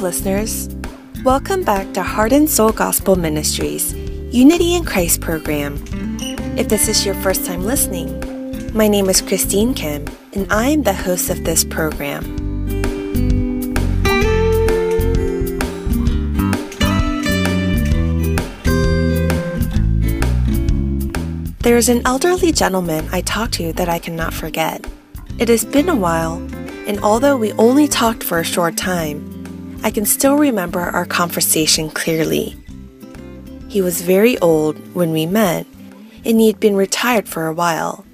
Listeners. Welcome back to Heart and Soul Gospel Ministries, Unity in Christ program. If this is your first time listening, my name is Christine Kim, and I am the host of this program. There is an elderly gentleman I talked to that I cannot forget. It has been a while, and although we only talked for a short time, I can still remember our conversation clearly. He was very old when we met, and he had been retired for a while.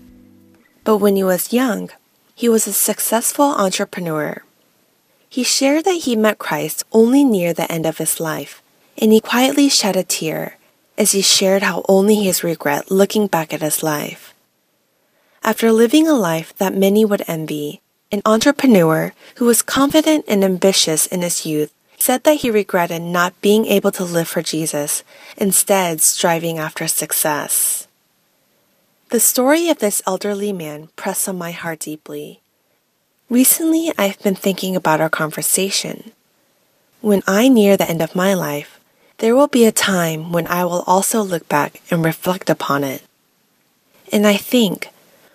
But when he was young, he was a successful entrepreneur. He shared that he met Christ only near the end of his life, and he quietly shed a tear as he shared how only his regret looking back at his life. After living a life that many would envy, an entrepreneur who was confident and ambitious in his youth, said that he regretted not being able to live for Jesus, instead, striving after success. The story of this elderly man pressed on my heart deeply. Recently, I've been thinking about our conversation. When I near the end of my life, there will be a time when I will also look back and reflect upon it. And I think,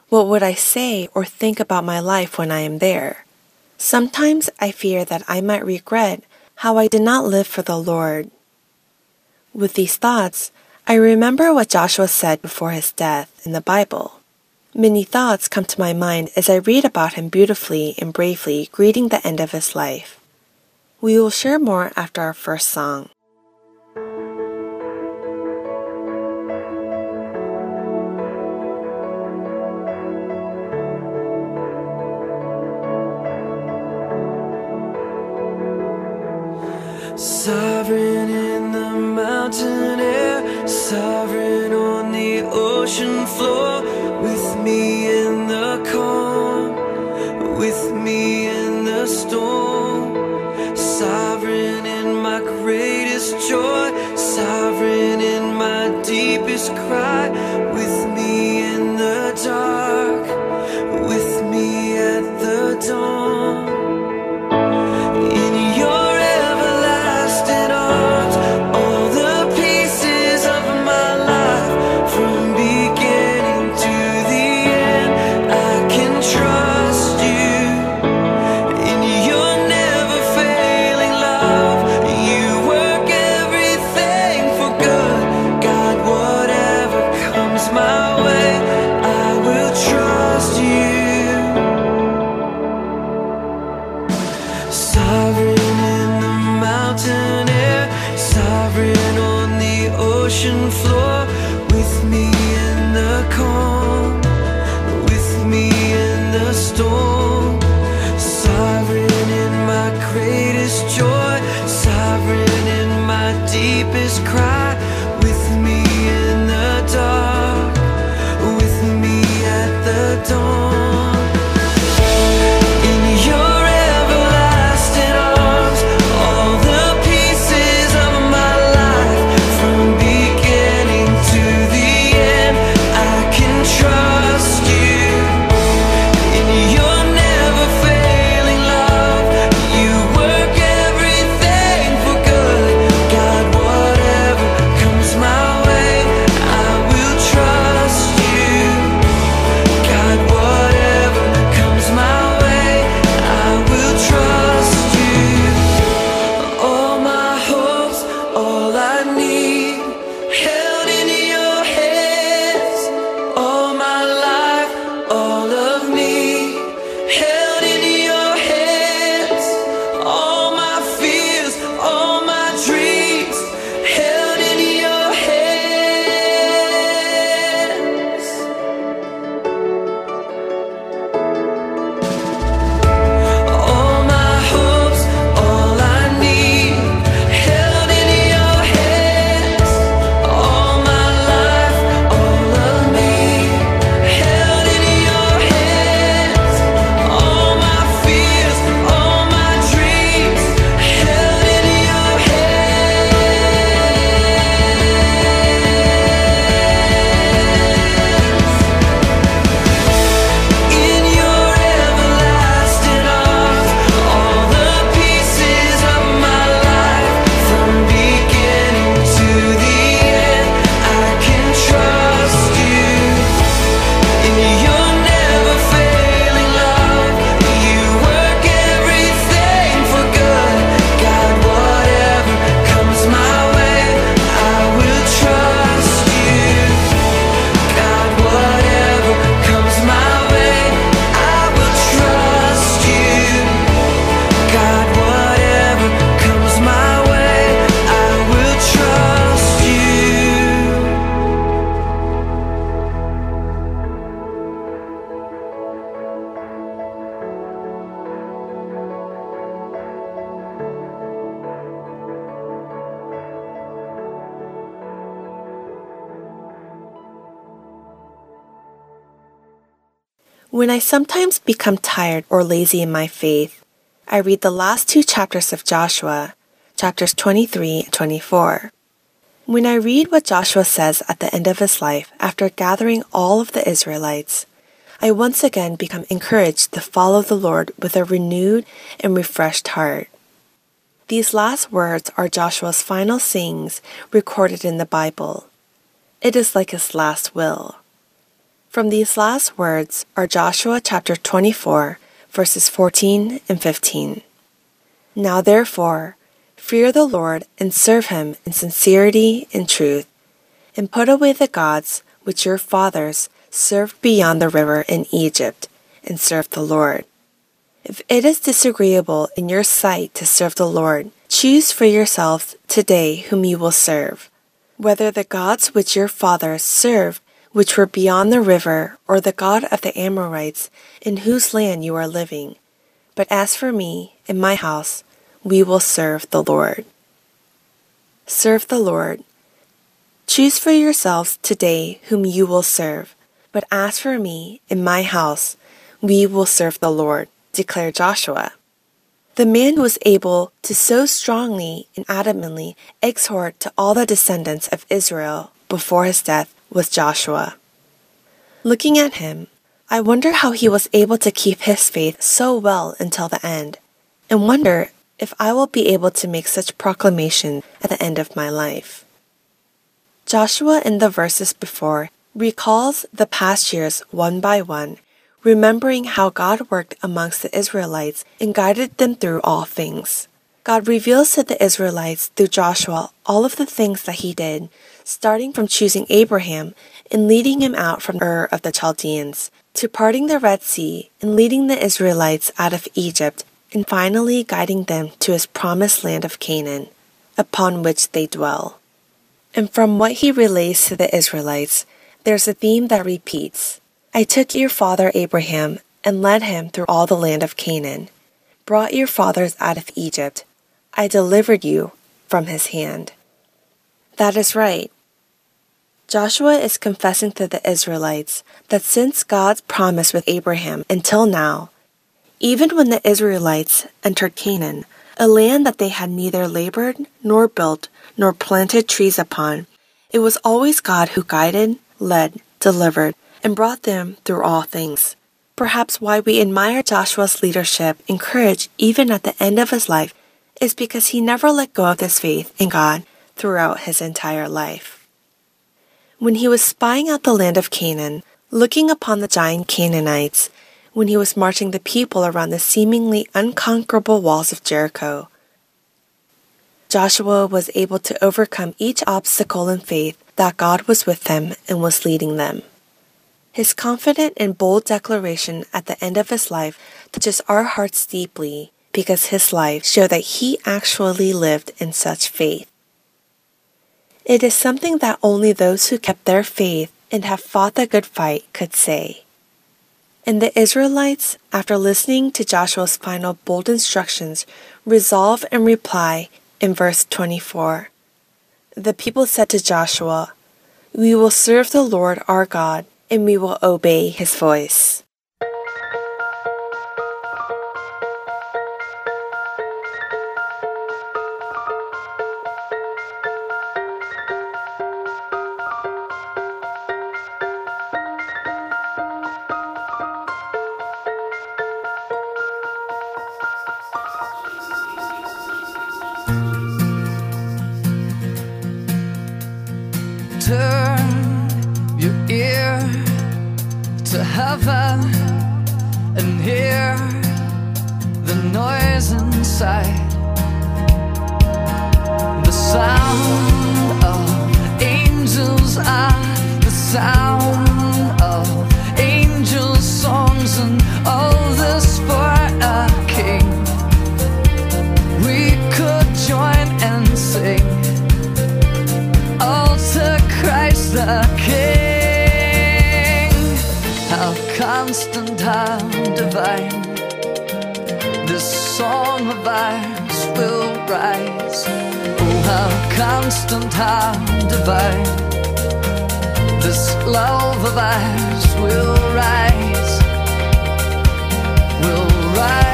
what would I say or think about my life when I am there? Sometimes I fear that I might regret how I did not live for the Lord. With these thoughts, I remember what Joshua said before his death in the Bible. Many thoughts come to my mind as I read about him beautifully and bravely greeting the end of his life. We will share more after our first song. When I sometimes become tired or lazy in my faith, I read the last two chapters of Joshua, chapters 23 and 24. When I read what Joshua says at the end of his life after gathering all of the Israelites, I once again become encouraged to follow the Lord with a renewed and refreshed heart. These last words are Joshua's final sayings recorded in the Bible. It is like his last will. From these last words are Joshua chapter 24, verses 14 and 15. Now therefore, fear the Lord and serve him in sincerity and truth, and put away the gods which your fathers served beyond the river in Egypt, and serve the Lord. If it is disagreeable in your sight to serve the Lord, choose for yourselves today whom you will serve, whether the gods which your fathers served which were beyond the river, or the God of the Amorites, in whose land you are living. But as for me and my house, we will serve the Lord. Serve the Lord. Choose for yourselves today whom you will serve. But as for me and my house, we will serve the Lord, declared Joshua. The man was able to so strongly and adamantly exhort to all the descendants of Israel before his death was Joshua. Looking at him, I wonder how he was able to keep his faith so well until the end, and wonder if I will be able to make such proclamation at the end of my life. Joshua in the verses before recalls the past years one by one, remembering how God worked amongst the Israelites and guided them through all things. God reveals to the Israelites through Joshua all of the things that he did starting from choosing Abraham and leading him out from Ur of the Chaldeans, to parting the Red Sea and leading the Israelites out of Egypt, and finally guiding them to his promised land of Canaan, upon which they dwell. And from what he relays to the Israelites, there's a theme that repeats I took your father Abraham and led him through all the land of Canaan, brought your fathers out of Egypt. I delivered you from his hand. That is right. Joshua is confessing to the Israelites that since God's promise with Abraham until now, even when the Israelites entered Canaan, a land that they had neither labored nor built nor planted trees upon, it was always God who guided, led, delivered, and brought them through all things. Perhaps why we admire Joshua's leadership and courage even at the end of his life is because he never let go of his faith in God throughout his entire life. When he was spying out the land of Canaan, looking upon the giant Canaanites, when he was marching the people around the seemingly unconquerable walls of Jericho, Joshua was able to overcome each obstacle in faith that God was with them and was leading them. His confident and bold declaration at the end of his life touches our hearts deeply because his life showed that he actually lived in such faith. It is something that only those who kept their faith and have fought the good fight could say. And the Israelites, after listening to Joshua's final bold instructions, resolve and reply in verse 24. The people said to Joshua, We will serve the Lord our God, and we will obey his voice. song of ours will rise. Oh, how constant how divine. This love of ours will rise. Will rise.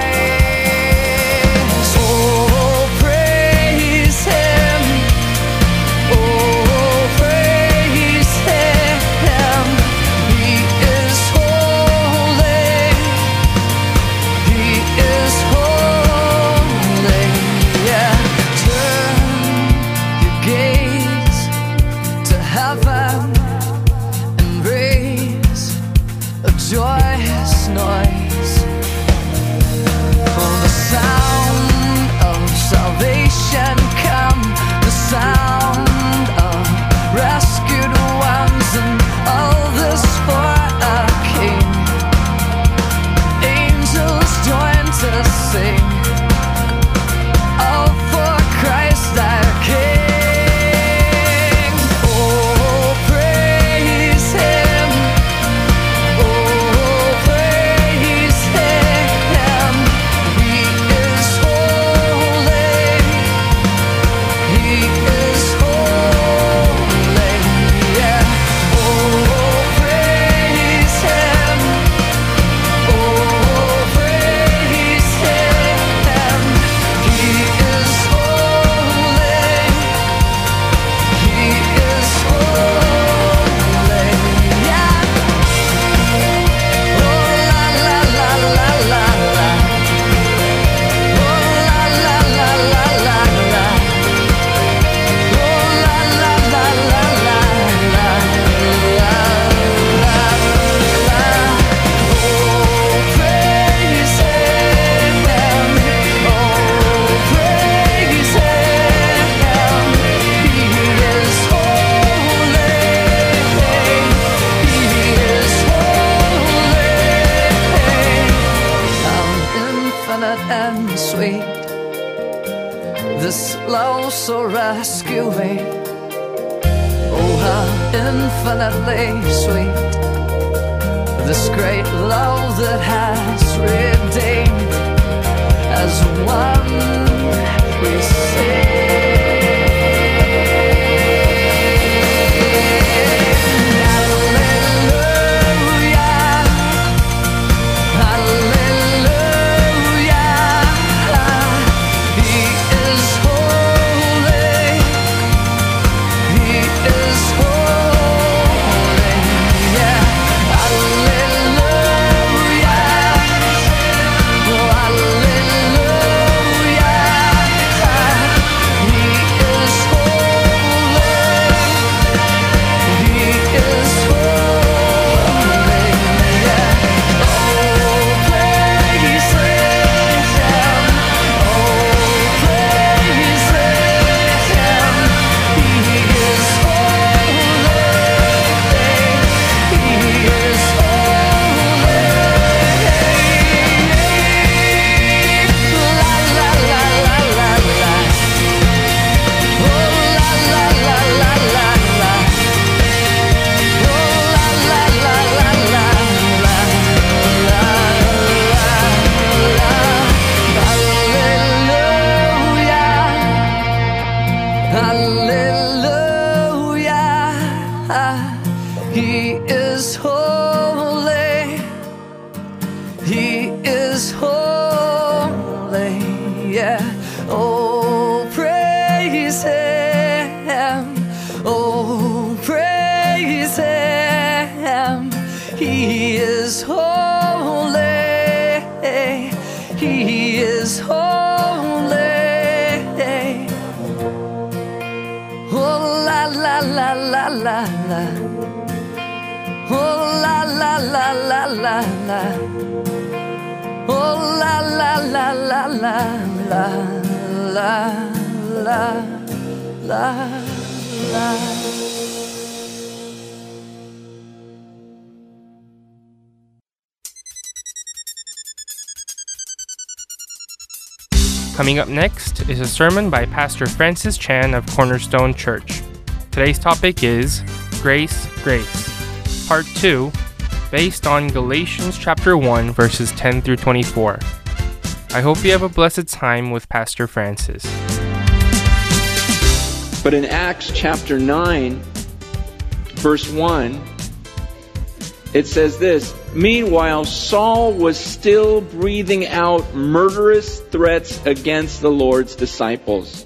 Coming up next is a sermon by Pastor Francis Chan of Cornerstone Church. Today's topic is Grace, Grace, Part 2, based on Galatians chapter 1 verses 10 through 24. I hope you have a blessed time with Pastor Francis. But in Acts chapter 9, verse 1, it says this Meanwhile, Saul was still breathing out murderous threats against the Lord's disciples.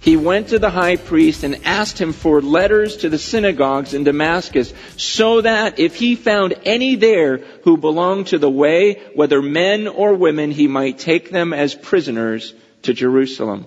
He went to the high priest and asked him for letters to the synagogues in Damascus, so that if he found any there who belonged to the way, whether men or women, he might take them as prisoners to Jerusalem.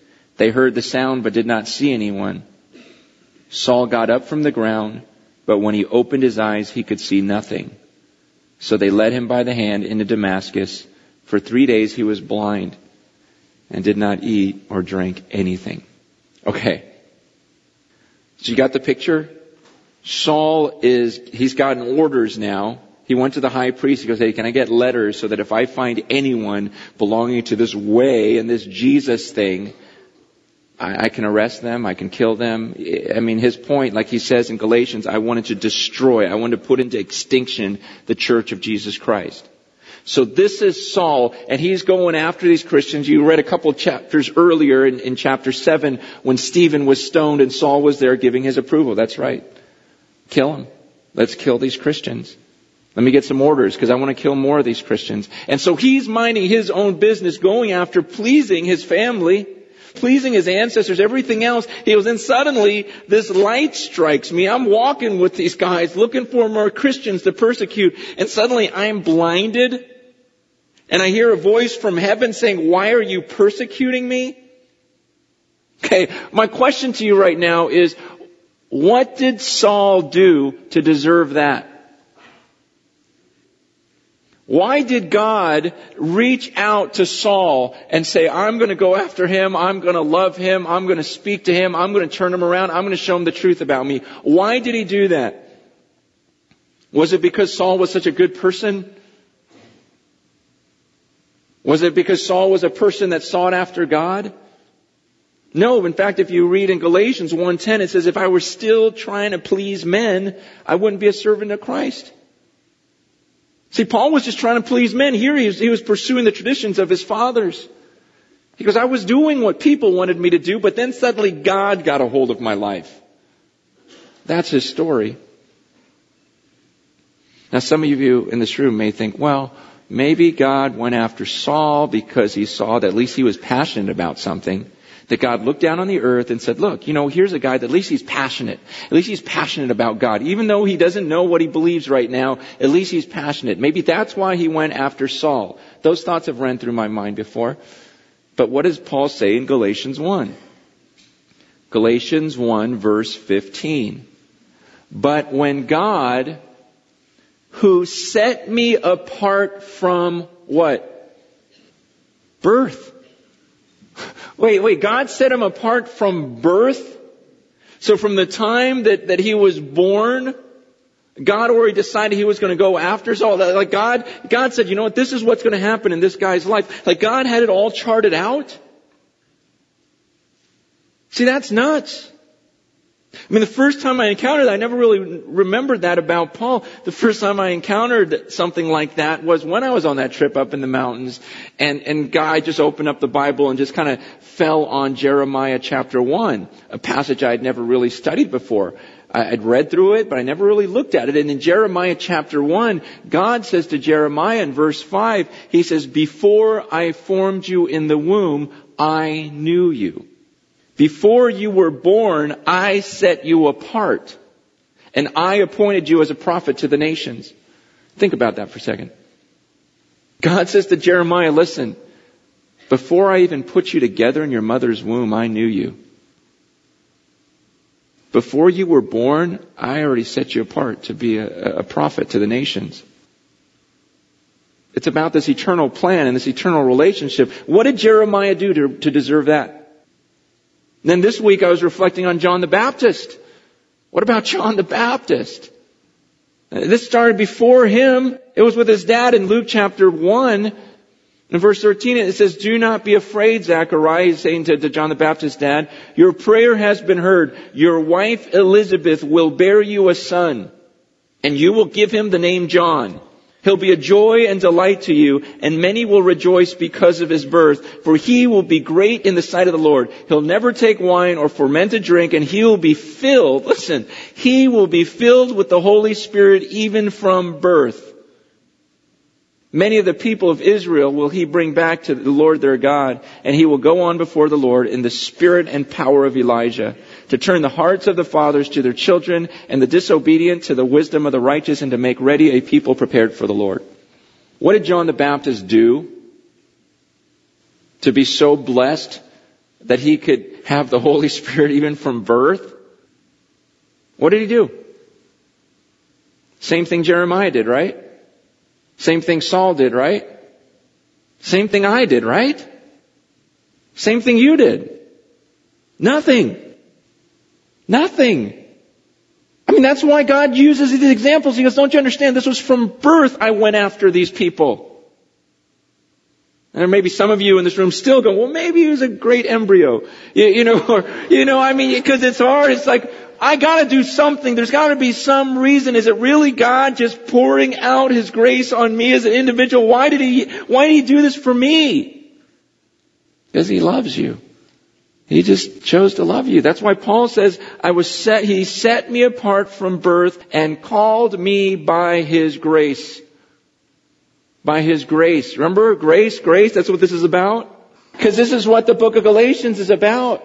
They heard the sound but did not see anyone. Saul got up from the ground, but when he opened his eyes, he could see nothing. So they led him by the hand into Damascus. For three days he was blind and did not eat or drink anything. Okay. So you got the picture? Saul is, he's gotten orders now. He went to the high priest. He goes, hey, can I get letters so that if I find anyone belonging to this way and this Jesus thing, I, I can arrest them, I can kill them. I mean, his point, like he says in Galatians, I wanted to destroy, I wanted to put into extinction the church of Jesus Christ. So this is Saul, and he's going after these Christians. You read a couple chapters earlier in, in chapter 7 when Stephen was stoned and Saul was there giving his approval. That's right. Kill him. Let's kill these Christians. Let me get some orders because I want to kill more of these Christians. And so he's minding his own business, going after pleasing his family, pleasing his ancestors, everything else. He goes, and suddenly this light strikes me. I'm walking with these guys looking for more Christians to persecute. And suddenly I'm blinded. And I hear a voice from heaven saying, why are you persecuting me? Okay, my question to you right now is, what did Saul do to deserve that? Why did God reach out to Saul and say, I'm going to go after him, I'm going to love him, I'm going to speak to him, I'm going to turn him around, I'm going to show him the truth about me? Why did he do that? Was it because Saul was such a good person? Was it because Saul was a person that sought after God? No, in fact, if you read in Galatians 1.10, it says, if I were still trying to please men, I wouldn't be a servant of Christ. See, Paul was just trying to please men. Here he was, he was pursuing the traditions of his fathers. He goes, I was doing what people wanted me to do, but then suddenly God got a hold of my life. That's his story. Now some of you in this room may think, well, maybe God went after Saul because he saw that at least he was passionate about something that God looked down on the earth and said, look, you know, here's a guy that at least he's passionate. At least he's passionate about God. Even though he doesn't know what he believes right now, at least he's passionate. Maybe that's why he went after Saul. Those thoughts have run through my mind before. But what does Paul say in Galatians 1? Galatians 1 verse 15. But when God, who set me apart from what? Birth Wait, wait, God set him apart from birth? So from the time that, that he was born, God already decided he was going to go after Saul. Like God, God said, you know what, this is what's going to happen in this guy's life. Like God had it all charted out. See, that's nuts. I mean, the first time I encountered that, I never really remembered that about Paul. The first time I encountered something like that was when I was on that trip up in the mountains, and and guy just opened up the Bible and just kind of fell on Jeremiah chapter one, a passage I had never really studied before. I had read through it, but I never really looked at it. And in Jeremiah chapter 1, God says to Jeremiah in verse 5, He says, Before I formed you in the womb, I knew you. Before you were born, I set you apart, and I appointed you as a prophet to the nations. Think about that for a second. God says to Jeremiah, listen, before I even put you together in your mother's womb, I knew you. Before you were born, I already set you apart to be a, a prophet to the nations. It's about this eternal plan and this eternal relationship. What did Jeremiah do to, to deserve that? Then this week I was reflecting on John the Baptist. What about John the Baptist? Uh, this started before him. It was with his dad in Luke chapter 1. In verse 13 it says, Do not be afraid, Zachariah saying to, to John the Baptist's dad. Your prayer has been heard. Your wife Elizabeth will bear you a son, and you will give him the name John. He'll be a joy and delight to you, and many will rejoice because of his birth, for he will be great in the sight of the Lord. He'll never take wine or fermented drink, and he will be filled, listen, he will be filled with the Holy Spirit even from birth. Many of the people of Israel will he bring back to the Lord their God, and he will go on before the Lord in the spirit and power of Elijah, to turn the hearts of the fathers to their children, and the disobedient to the wisdom of the righteous, and to make ready a people prepared for the Lord. What did John the Baptist do to be so blessed that he could have the Holy Spirit even from birth? What did he do? Same thing Jeremiah did, right? Same thing Saul did, right? Same thing I did, right? Same thing you did. Nothing. Nothing. I mean, that's why God uses these examples. He goes, don't you understand? This was from birth I went after these people. And there may be some of you in this room still going, well, maybe he was a great embryo. You, you know, or, you know, I mean, because it's hard. It's like, I gotta do something. There's gotta be some reason. Is it really God just pouring out His grace on me as an individual? Why did He, why did He do this for me? Because He loves you. He just chose to love you. That's why Paul says, I was set, He set me apart from birth and called me by His grace. By His grace. Remember? Grace, grace, that's what this is about? Because this is what the book of Galatians is about.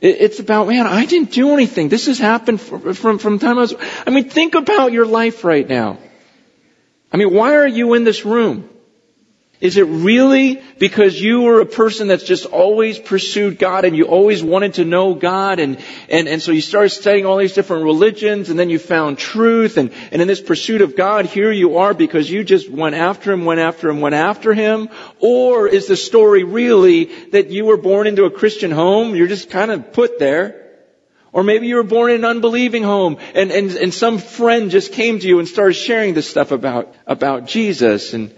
It's about, man, I didn't do anything. This has happened from, from, from time I was, I mean, think about your life right now. I mean, why are you in this room? Is it really because you were a person that's just always pursued God and you always wanted to know God and, and, and so you started studying all these different religions and then you found truth and, and in this pursuit of God, here you are because you just went after Him, went after Him, went after Him? Or is the story really that you were born into a Christian home? You're just kind of put there. Or maybe you were born in an unbelieving home and, and, and some friend just came to you and started sharing this stuff about, about Jesus and,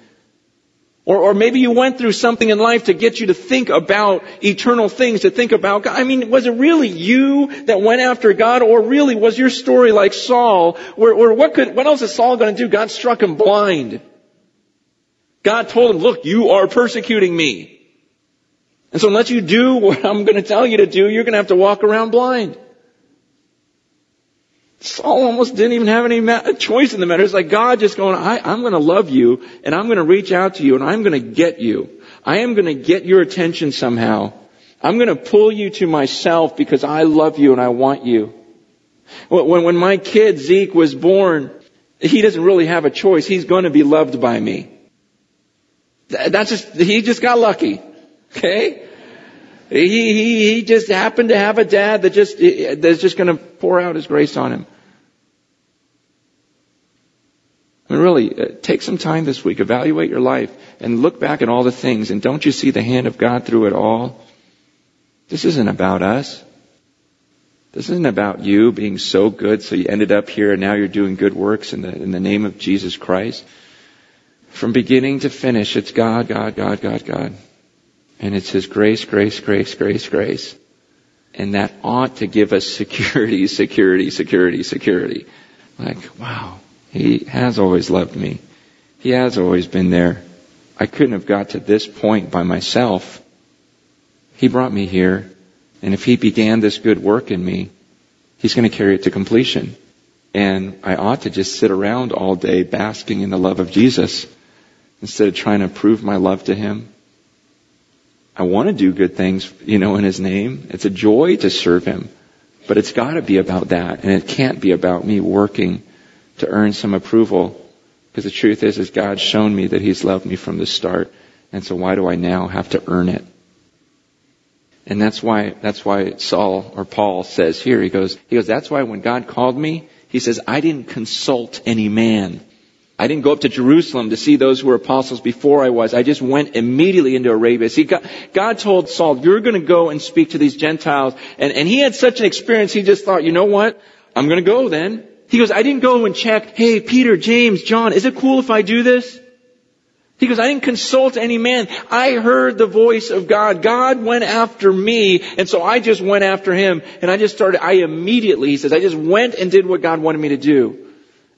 or, or maybe you went through something in life to get you to think about eternal things, to think about God. I mean, was it really you that went after God, or really was your story like Saul, where, what could, what else is Saul going to do? God struck him blind. God told him, look, you are persecuting me. And so unless you do what I'm to tell you to do, you're to have to walk around blind. Saul almost didn't even have any choice in the matter. It's like God just going, I, I'm going to love you and I'm going to reach out to you and I'm going to get you. I am going to get your attention somehow. I'm going to pull you to myself because I love you and I want you. When, when my kid Zeke was born, he doesn't really have a choice. He's going to be loved by me. That's just, he just got lucky. Okay? He, he, he just happened to have a dad that just, that's just going to pour out his grace on him. Mean, really, uh, take some time this week, evaluate your life, and look back at all the things, and don't you see the hand of God through it all? This isn't about us. This isn't about you being so good so you ended up here and now you're doing good works in the, in the name of Jesus Christ. From beginning to finish, it's God, God, God, God, God. And it's His grace, grace, grace, grace, grace. And that ought to give us security, security, security, security. Like, wow. He has always loved me. He has always been there. I couldn't have got to this point by myself. He brought me here, and if He began this good work in me, He's going to carry it to completion. And I ought to just sit around all day basking in the love of Jesus instead of trying to prove my love to Him. I want to do good things, you know, in His name. It's a joy to serve Him. But it's got to be about that, and it can't be about me working to earn some approval. Because the truth is, is God's shown me that He's loved me from the start. And so why do I now have to earn it? And that's why, that's why Saul or Paul says here, he goes, he goes, that's why when God called me, he says, I didn't consult any man. I didn't go up to Jerusalem to see those who were apostles before I was. I just went immediately into Arabia. See, God, God told Saul, you're going to go and speak to these Gentiles. And, and he had such an experience, he just thought, you know what? I'm going to go then. He goes, I didn't go and check, hey, Peter, James, John, is it cool if I do this? He goes, I didn't consult any man. I heard the voice of God. God went after me, and so I just went after him, and I just started, I immediately, he says, I just went and did what God wanted me to do.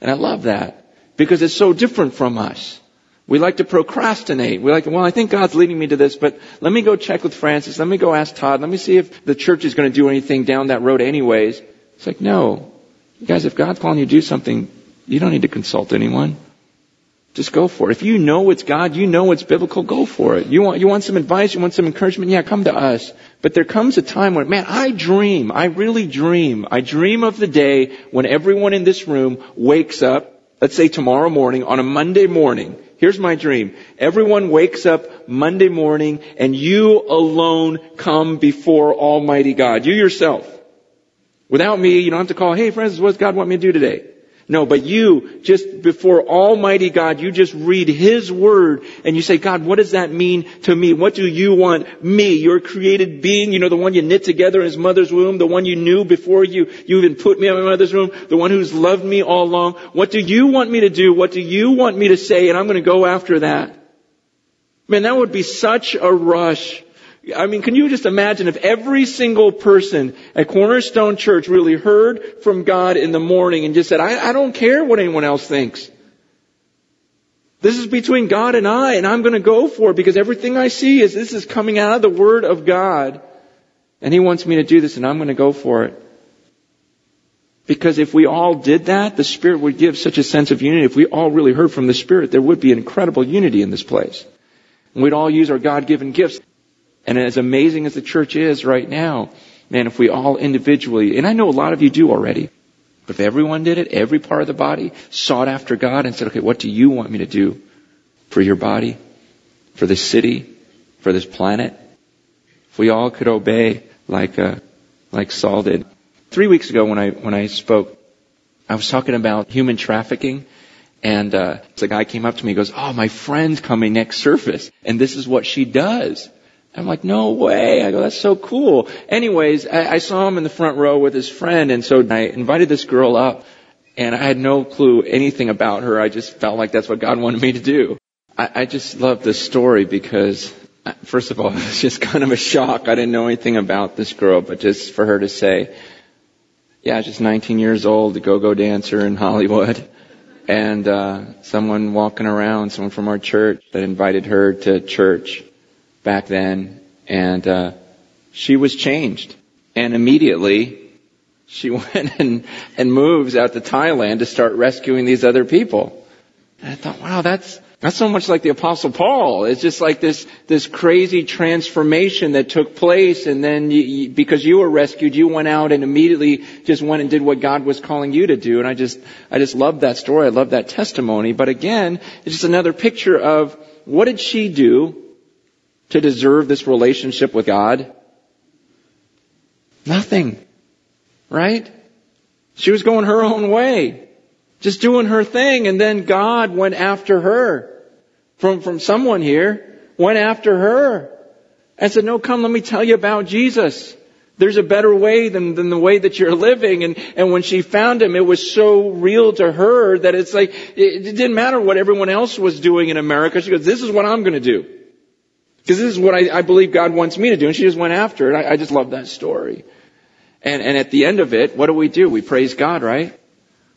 And I love that, because it's so different from us. We like to procrastinate. We like, well, I think God's leading me to this, but let me go check with Francis. Let me go ask Todd. Let me see if the church is going to do anything down that road anyways. It's like, no. Guys, if God's calling you to do something, you don't need to consult anyone. Just go for it. If you know it's God, you know it's biblical, go for it. You want, you want some advice, you want some encouragement, yeah, come to us. But there comes a time when, man, I dream, I really dream. I dream of the day when everyone in this room wakes up, let's say tomorrow morning, on a Monday morning. Here's my dream. Everyone wakes up Monday morning and you alone come before Almighty God. You yourself. Without me, you don't have to call, hey Francis, what does God want me to do today? No, but you, just before Almighty God, you just read His Word and you say, God, what does that mean to me? What do you want me, your created being, you know, the one you knit together in His mother's womb, the one you knew before you, you even put me in my mother's womb, the one who's loved me all along. What do you want me to do? What do you want me to say? And I'm going to go after that. Man, that would be such a rush I mean, can you just imagine if every single person at Cornerstone Church really heard from God in the morning and just said, I, I don't care what anyone else thinks. This is between God and I, and I'm going to go for it because everything I see is this is coming out of the Word of God. And He wants me to do this, and I'm going to go for it. Because if we all did that, the Spirit would give such a sense of unity. If we all really heard from the Spirit, there would be incredible unity in this place. And we'd all use our God-given gifts. And as amazing as the church is right now, man, if we all individually, and I know a lot of you do already, but if everyone did it, every part of the body sought after God and said, okay, what do you want me to do for your body? for this city, for this planet. If we all could obey like, uh, like Saul did. Three weeks ago when I, when I spoke, I was talking about human trafficking. And uh, the guy came up to me goes, Oh, my friend's coming next service, and this is what she does. I'm like, no way. I go, that's so cool. Anyways, I, I saw him in the front row with his friend, and so I invited this girl up, and I had no clue anything about her. I just felt like that's what God wanted me to do. I, I just love this story because, uh, first of all, it was just kind of a shock. I didn't know anything about this girl, but just for her to say, yeah, just 19 years old, a go-go dancer in Hollywood. And uh, someone walking around, someone from our church that invited her to church back then, and uh, she was changed. And immediately, she went and, and moves out to Thailand to start rescuing these other people. And I thought, wow, that's that's so much like the Apostle Paul. It's just like this this crazy transformation that took place, and then you, you, because you were rescued, you went out and immediately just went and did what God was calling you to do. And I just I just love that story. I love that testimony. But again, it's just another picture of what did she do to deserve this relationship with God? Nothing. Right? She was going her own way. Just doing her thing and then God went after her. From, from someone here, went after her. And said, no, come, let me tell you about Jesus. There's a better way than, than the way that you're living. And, and when she found him, it was so real to her that it's like, it, it didn't matter what everyone else was doing in America. She goes, this is what I'm going to do. Because this is what I, I, believe God wants me to do. And she just went after it. I, I just love that story. And, and at the end of it, what do we do? We praise God, right?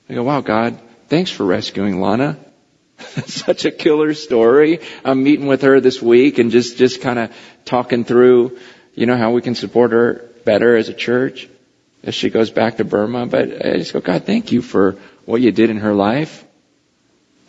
We go, wow, God, thanks for rescuing Lana. Such a killer story. I'm meeting with her this week and just, just kind of talking through, you know, how we can support her better as a church as she goes back to Burma. But I just go, God, thank you for what you did in her life.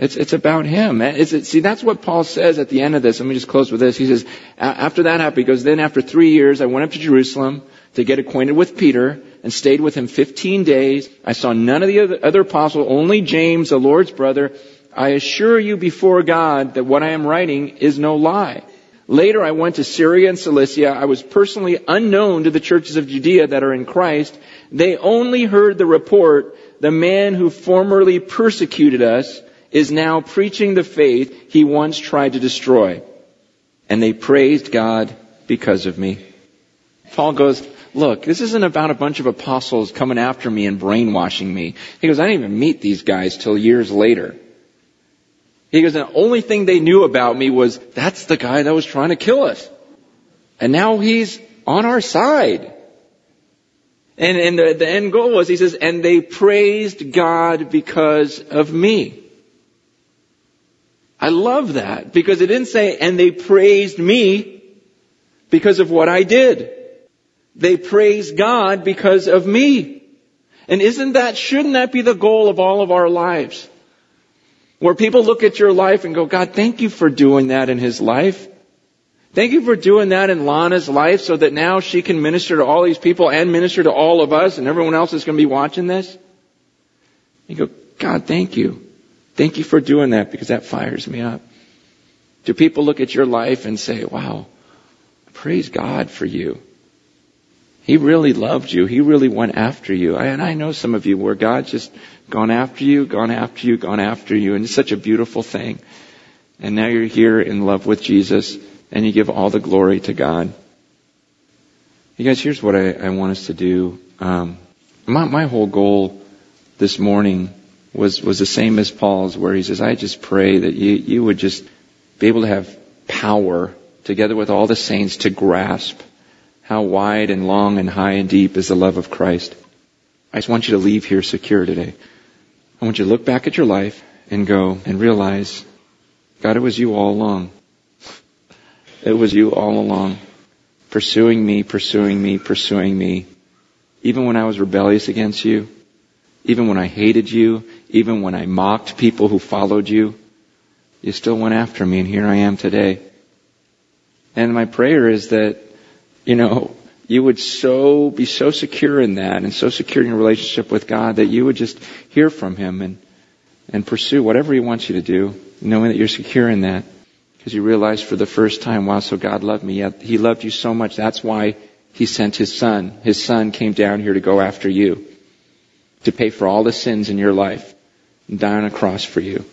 It's, it's about him. It's, it, see, that's what Paul says at the end of this. Let me just close with this. He says, after that happened, he goes, then after three years, I went up to Jerusalem to get acquainted with Peter and stayed with him 15 days. I saw none of the other apostles, only James, the Lord's brother. I assure you before God that what I am writing is no lie. Later I went to Syria and Cilicia. I was personally unknown to the churches of Judea that are in Christ. They only heard the report, the man who formerly persecuted us is now preaching the faith he once tried to destroy. And they praised God because of me. Paul goes, look, this isn't about a bunch of apostles coming after me and brainwashing me. He goes, I didn't even meet these guys till years later. He goes, the only thing they knew about me was that's the guy that was trying to kill us. And now he's on our side. And, and the, the end goal was, he says, and they praised God because of me. I love that because it didn't say, and they praised me because of what I did. They praised God because of me. And isn't that, shouldn't that be the goal of all of our lives? Where people look at your life and go, God, thank you for doing that in his life. Thank you for doing that in Lana's life so that now she can minister to all these people and minister to all of us and everyone else is going to be watching this. You go, God, thank you. Thank you for doing that because that fires me up. Do people look at your life and say, wow, praise God for you. He really loved you. He really went after you. And I know some of you where God's just gone after you, gone after you, gone after you. And it's such a beautiful thing. And now you're here in love with Jesus and you give all the glory to God. You guys, here's what I, I want us to do. Um, my, my whole goal this morning was, was the same as Paul's, where he says, I just pray that you, you would just be able to have power together with all the saints to grasp how wide and long and high and deep is the love of Christ. I just want you to leave here secure today. I want you to look back at your life and go and realize, God, it was you all along. It was you all along. Pursuing me, pursuing me, pursuing me. Even when I was rebellious against you, even when I hated you, even when I mocked people who followed you, you still went after me and here I am today. And my prayer is that, you know, you would so, be so secure in that and so secure in your relationship with God that you would just hear from Him and, and pursue whatever He wants you to do, knowing that you're secure in that. Because you realize for the first time, wow, so God loved me. He loved you so much. That's why He sent His Son. His Son came down here to go after you, to pay for all the sins in your life, and die on a cross for you.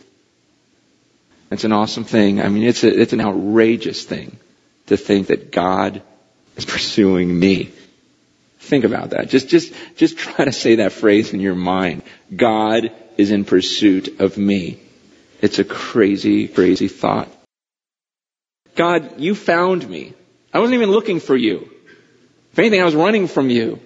It's an awesome thing. I mean, it's, a, it's an outrageous thing to think that God is pursuing me. Think about that. Just, just, just try to say that phrase in your mind. God is in pursuit of me. It's a crazy, crazy thought. God, you found me. I wasn't even looking for you. If anything, I was running from you.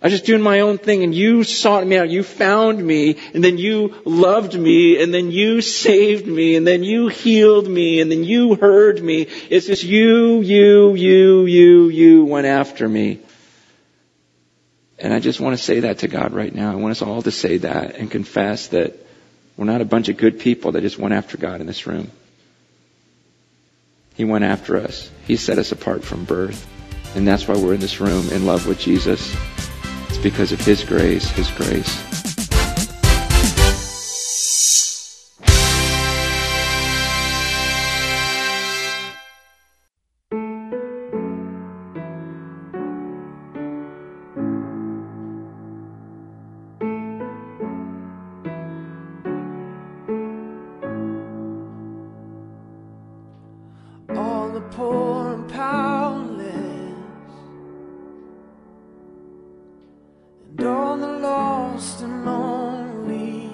I was just doing my own thing and you sought me out. You found me and then you loved me and then you saved me and then you healed me and then you heard me. It's just you, you, you, you, you went after me. And I just want to say that to God right now. I want us all to say that and confess that we're not a bunch of good people that just went after God in this room. He went after us. He set us apart from birth. And that's why we're in this room in love with Jesus. It's because of His grace, His grace. Lost and lonely,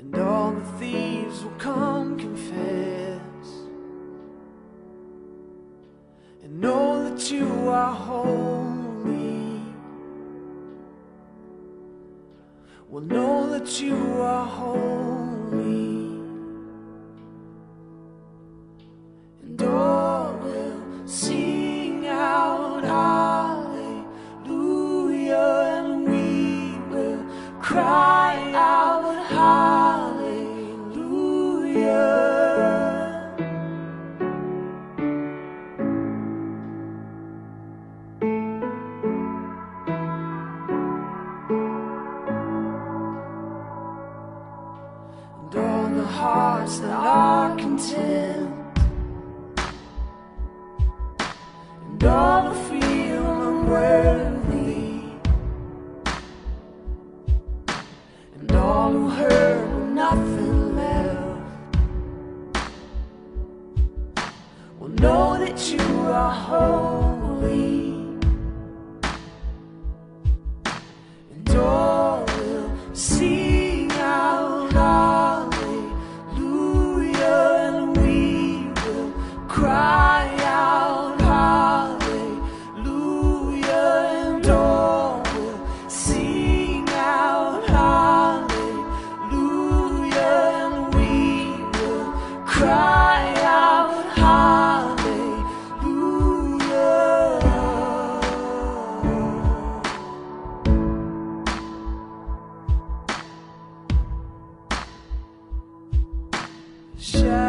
and all the thieves will come confess and know that you are holy. Will know that you are holy. Shout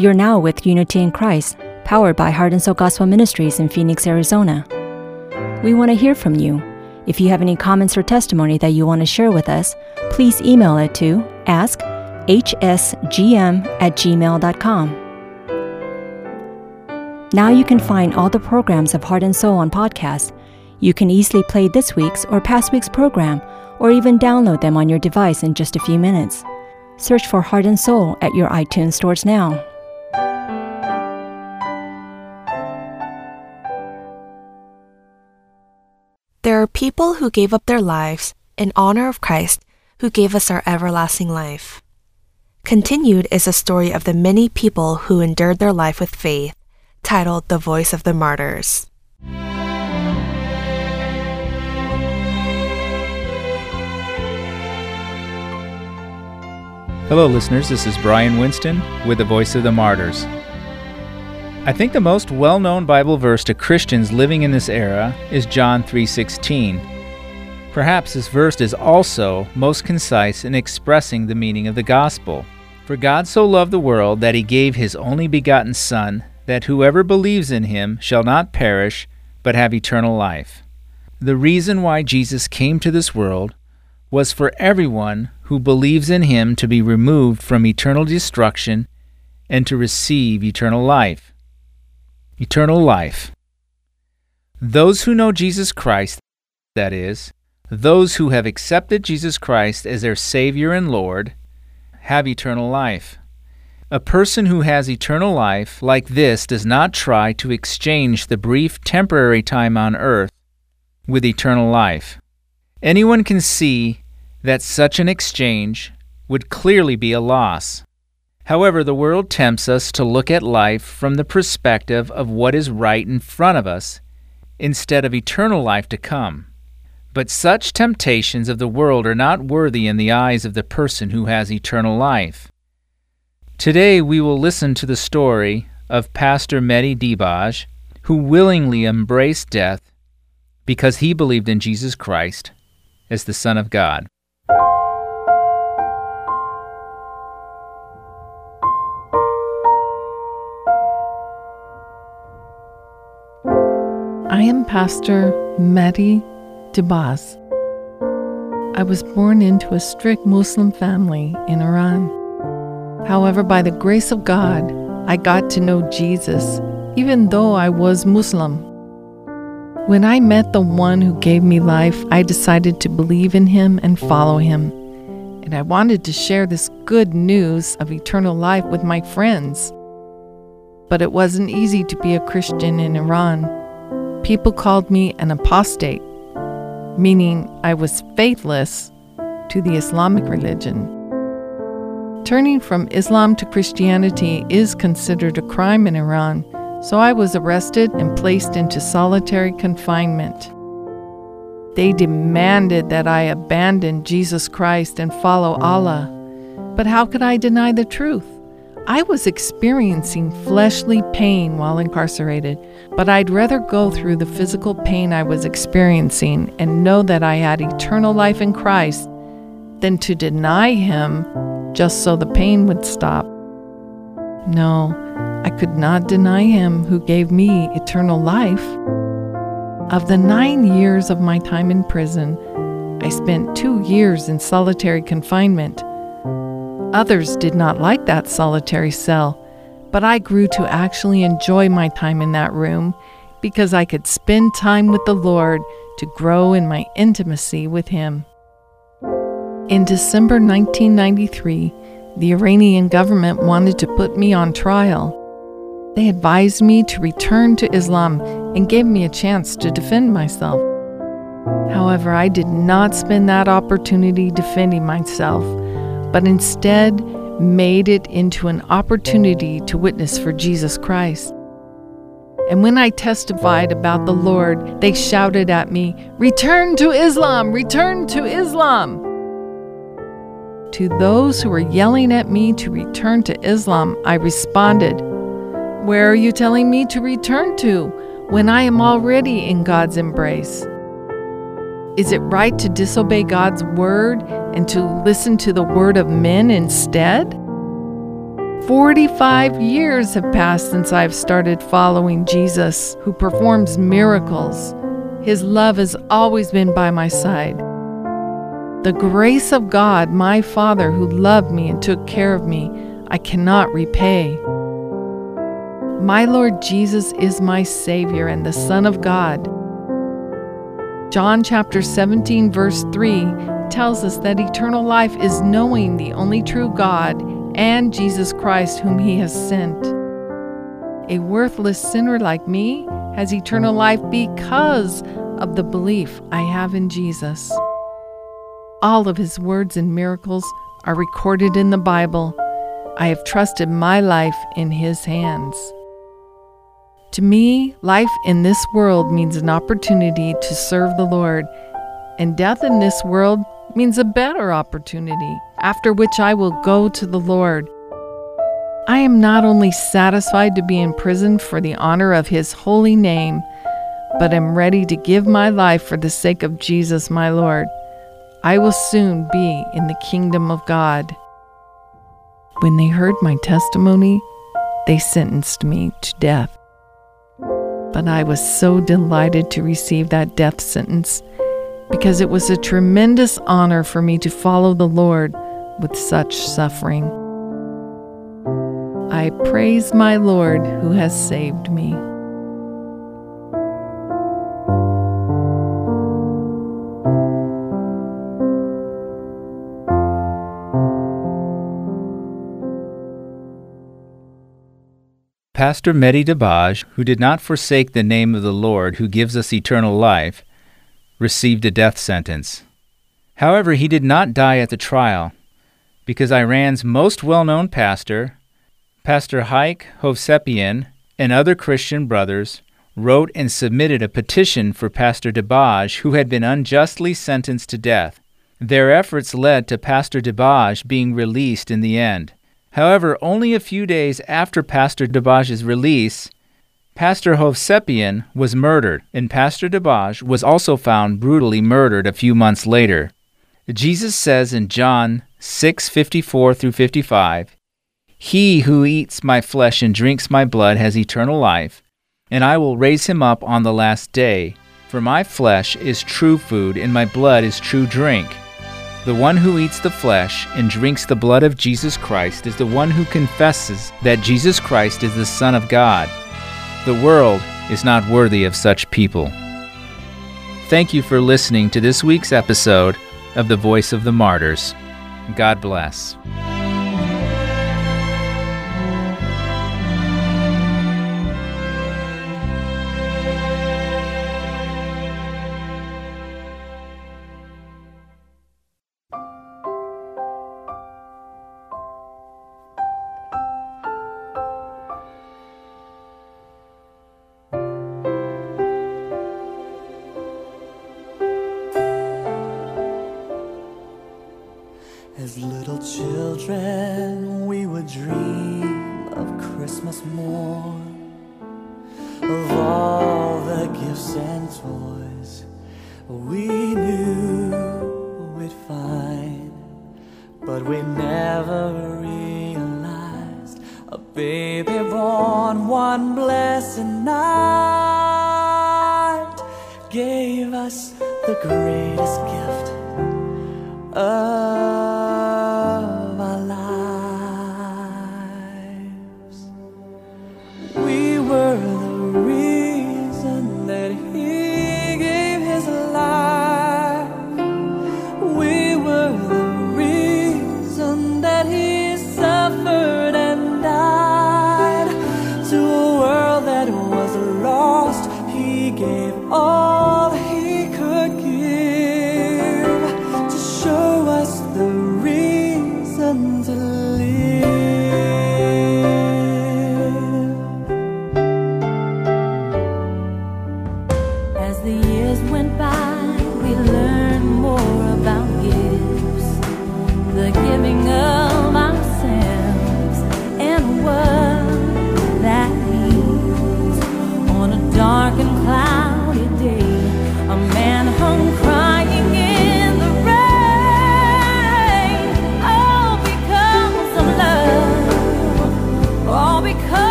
You're now with Unity in Christ, powered by Heart and Soul Gospel Ministries in Phoenix, Arizona. We want to hear from you. If you have any comments or testimony that you want to share with us, please email it to askhsgm at gmail.com. Now you can find all the programs of Heart and Soul on podcast. You can easily play this week's or past week's program, or even download them on your device in just a few minutes. Search for Heart and Soul at your iTunes stores now. There are people who gave up their lives in honor of Christ who gave us our everlasting life. Continued is a story of the many people who endured their life with faith, titled The Voice of the Martyrs. Hello, listeners. This is Brian Winston with the Voice of the Martyrs. I think the most well-known Bible verse to Christians living in this era is John 3:16. Perhaps this verse is also most concise in expressing the meaning of the gospel. For God so loved the world that he gave his only begotten son that whoever believes in him shall not perish but have eternal life. The reason why Jesus came to this world was for everyone who believes in him to be removed from eternal destruction and to receive eternal life. Eternal life. Those who know Jesus Christ, that is, those who have accepted Jesus Christ as their Savior and Lord, have eternal life. A person who has eternal life like this does not try to exchange the brief temporary time on earth with eternal life. Anyone can see that such an exchange would clearly be a loss. However, the world tempts us to look at life from the perspective of what is right in front of us instead of eternal life to come. But such temptations of the world are not worthy in the eyes of the person who has eternal life. Today we will listen to the story of Pastor Mehdi Dibaj, who willingly embraced death because he believed in Jesus Christ as the Son of God. Pastor Mehdi Dibaj. I was born into a strict Muslim family in Iran. However, by the grace of God, I got to know Jesus, even though I was Muslim. When I met the one who gave me life, I decided to believe in him and follow him. And I wanted to share this good news of eternal life with my friends. But it wasn't easy to be a Christian in Iran. People called me an apostate, meaning I was faithless to the Islamic religion. Turning from Islam to Christianity is considered a crime in Iran, so I was arrested and placed into solitary confinement. They demanded that I abandon Jesus Christ and follow Allah. But how could I deny the truth? I was experiencing fleshly pain while incarcerated, but I'd rather go through the physical pain I was experiencing and know that I had eternal life in Christ than to deny Him just so the pain would stop. No, I could not deny Him who gave me eternal life. Of the nine years of my time in prison, I spent two years in solitary confinement. Others did not like that solitary cell, but I grew to actually enjoy my time in that room because I could spend time with the Lord to grow in my intimacy with Him. In December 1993, the Iranian government wanted to put me on trial. They advised me to return to Islam and gave me a chance to defend myself. However, I did not spend that opportunity defending myself, but instead made it into an opportunity to witness for Jesus Christ. And when I testified about the Lord, they shouted at me, Return to Islam! Return to Islam! To those who were yelling at me to return to Islam, I responded, Where are you telling me to return to when I am already in God's embrace? Is it right to disobey God's word and to listen to the word of men instead? 45 years have passed since I've started following Jesus, who performs miracles. His love has always been by my side. The grace of God, my Father, who loved me and took care of me, I cannot repay. My Lord Jesus is my Savior and the Son of God. John chapter 17, verse 3 tells us that eternal life is knowing the only true God and Jesus Christ, whom He has sent. A worthless sinner like me has eternal life because of the belief I have in Jesus. All of His words and miracles are recorded in the Bible. I have trusted my life in His hands. To me, life in this world means an opportunity to serve the Lord, and death in this world means a better opportunity, after which I will go to the Lord. I am not only satisfied to be in prison for the honor of His holy name, but am ready to give my life for the sake of Jesus, my Lord. I will soon be in the kingdom of God. When they heard my testimony, they sentenced me to death. But I was so delighted to receive that death sentence because it was a tremendous honor for me to follow the Lord with such suffering. I praise my Lord who has saved me. Pastor Mehdi Dibaj, who did not forsake the name of the Lord who gives us eternal life, received a death sentence. However, he did not die at the trial because Iran's most well known pastor, Pastor Haik Hovsepian, and other Christian brothers wrote and submitted a petition for Pastor Dibaj, who had been unjustly sentenced to death. Their efforts led to Pastor Dibaj being released in the end. However, only a few days after Pastor Dibaj's release, Pastor Hovsepian was murdered, and Pastor Dibaj was also found brutally murdered a few months later. Jesus says in John 6:54 through 55, "He who eats my flesh and drinks my blood has eternal life, and I will raise him up on the last day. For my flesh is true food, and my blood is true drink." The one who eats the flesh and drinks the blood of Jesus Christ is the one who confesses that Jesus Christ is the Son of God. The world is not worthy of such people. Thank you for listening to this week's episode of The Voice of the Martyrs. God bless.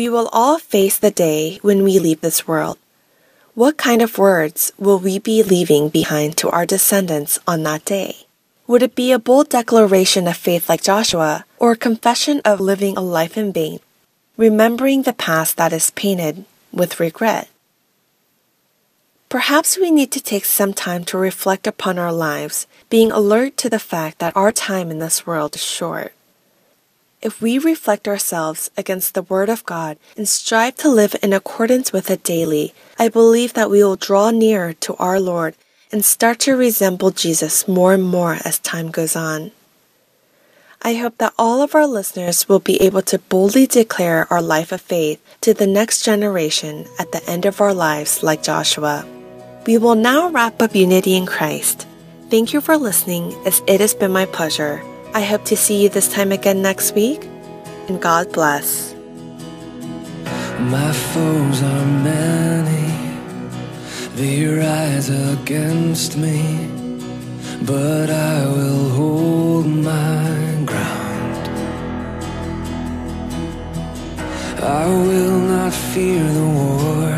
We will all face the day when we leave this world. What kind of words will we be leaving behind to our descendants on that day? Would it be a bold declaration of faith like Joshua, or a confession of living a life in vain, remembering the past that is painted with regret? Perhaps we need to take some time to reflect upon our lives, being alert to the fact that our time in this world is short. If we reflect ourselves against the Word of God and strive to live in accordance with it daily, I believe that we will draw nearer to our Lord and start to resemble Jesus more and more as time goes on. I hope that all of our listeners will be able to boldly declare our life of faith to the next generation at the end of our lives, like Joshua. We will now wrap up Unity in Christ. Thank you for listening, as it has been my pleasure. I hope to see you this time again next week, and God bless. My foes are many, they rise against me, but I will hold my ground. I will not fear the war,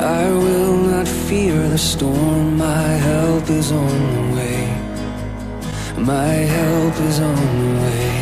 I will not fear the storm. My help is on the way, my help is on the way.